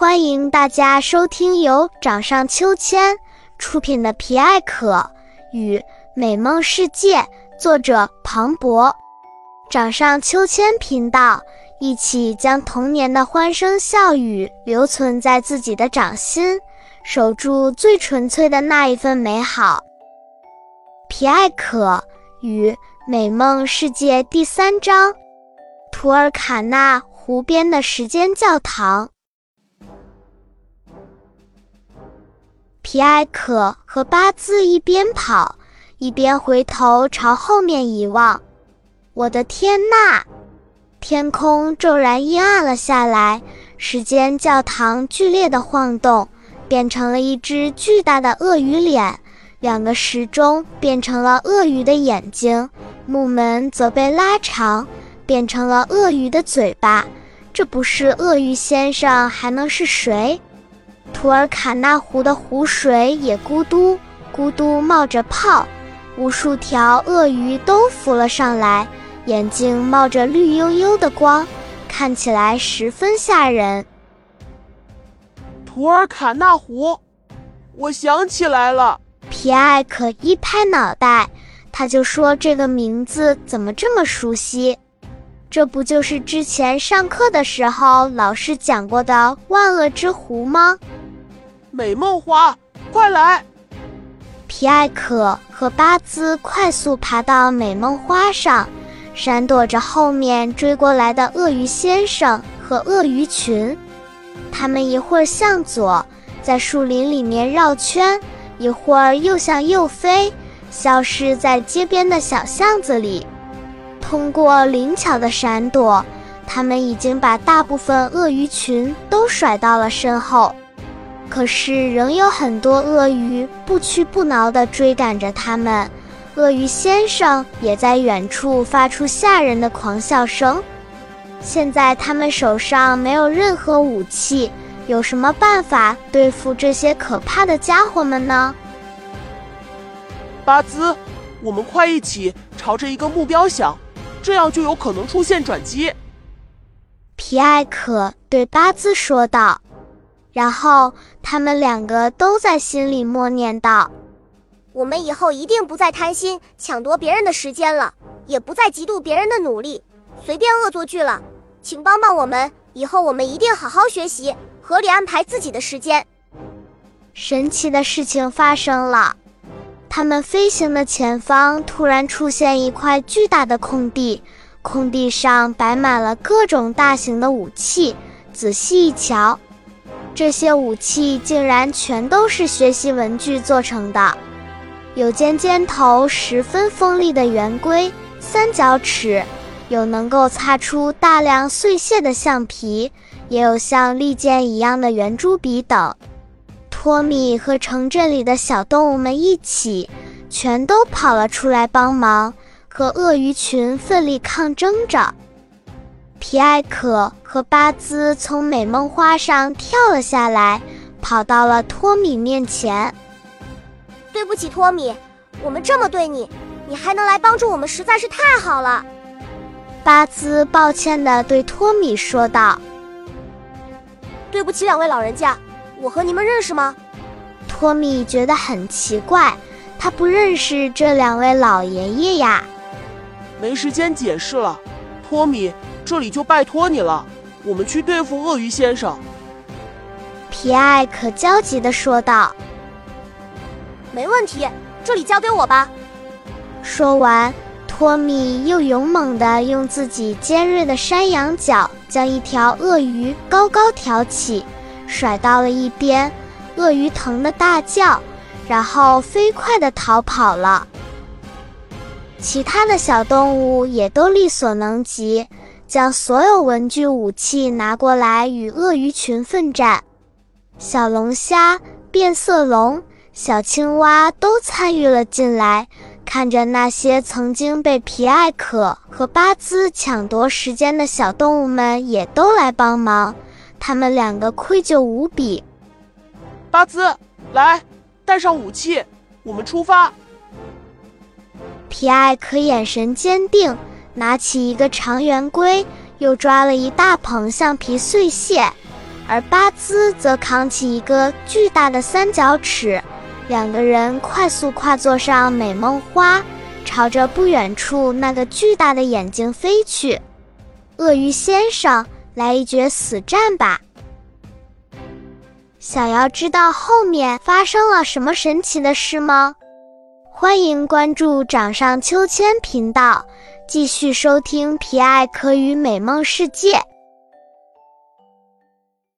欢迎大家收听由掌上秋千出品的《皮艾可与美梦世界》，作者庞博。掌上秋千频道，一起将童年的欢声笑语留存在自己的掌心，守住最纯粹的那一份美好。《皮艾可与美梦世界》第三章：图尔卡纳湖边的时间教堂。皮埃可和八字一边跑，一边回头朝后面一望。我的天呐！天空骤然阴暗了下来，时间教堂剧烈的晃动，变成了一只巨大的鳄鱼脸，两个时钟变成了鳄鱼的眼睛，木门则被拉长，变成了鳄鱼的嘴巴。这不是鳄鱼先生，还能是谁？图尔卡纳湖的湖水也咕嘟咕嘟冒着泡，无数条鳄鱼都浮了上来，眼睛冒着绿油油的光，看起来十分吓人。图尔卡纳湖，我想起来了。皮埃可一拍脑袋，他就说：“这个名字怎么这么熟悉？这不就是之前上课的时候老师讲过的万恶之湖吗？”美梦花，快来！皮艾可和巴兹快速爬到美梦花上，闪躲着后面追过来的鳄鱼先生和鳄鱼群。他们一会儿向左，在树林里面绕圈；一会儿又向右飞，消失在街边的小巷子里。通过灵巧的闪躲，他们已经把大部分鳄鱼群都甩到了身后。可是，仍有很多鳄鱼不屈不挠地追赶着他们。鳄鱼先生也在远处发出吓人的狂笑声。现在他们手上没有任何武器，有什么办法对付这些可怕的家伙们呢？巴兹，我们快一起朝着一个目标想，这样就有可能出现转机。皮埃可对巴兹说道。然后他们两个都在心里默念道：“我们以后一定不再贪心抢夺别人的时间了，也不再嫉妒别人的努力，随便恶作剧了。请帮帮我们，以后我们一定好好学习，合理安排自己的时间。”神奇的事情发生了，他们飞行的前方突然出现一块巨大的空地，空地上摆满了各种大型的武器。仔细一瞧。这些武器竟然全都是学习文具做成的，有尖尖头、十分锋利的圆规、三角尺，有能够擦出大量碎屑的橡皮，也有像利剑一样的圆珠笔等。托米和城镇里的小动物们一起，全都跑了出来帮忙，和鳄鱼群奋力抗争着。皮埃可和巴兹从美梦花上跳了下来，跑到了托米面前。对不起，托米，我们这么对你，你还能来帮助我们，实在是太好了。巴兹抱歉地对托米说道：“对不起，两位老人家，我和你们认识吗？”托米觉得很奇怪，他不认识这两位老爷爷呀。没时间解释了，托米。这里就拜托你了，我们去对付鳄鱼先生。”皮埃可焦急地说道。“没问题，这里交给我吧。”说完，托米又勇猛地用自己尖锐的山羊角将一条鳄鱼高高挑起，甩到了一边。鳄鱼疼得大叫，然后飞快地逃跑了。其他的小动物也都力所能及。将所有文具武器拿过来与鳄鱼群奋战，小龙虾、变色龙、小青蛙都参与了进来。看着那些曾经被皮艾可和巴兹抢夺时间的小动物们，也都来帮忙。他们两个愧疚无比。巴兹，来，带上武器，我们出发。皮艾可眼神坚定。拿起一个长圆规，又抓了一大捧橡皮碎屑，而巴兹则扛起一个巨大的三角尺。两个人快速跨坐上美梦花，朝着不远处那个巨大的眼睛飞去。鳄鱼先生，来一决死战吧！想要知道后面发生了什么神奇的事吗？欢迎关注掌上秋千频道，继续收听皮艾可与美梦世界。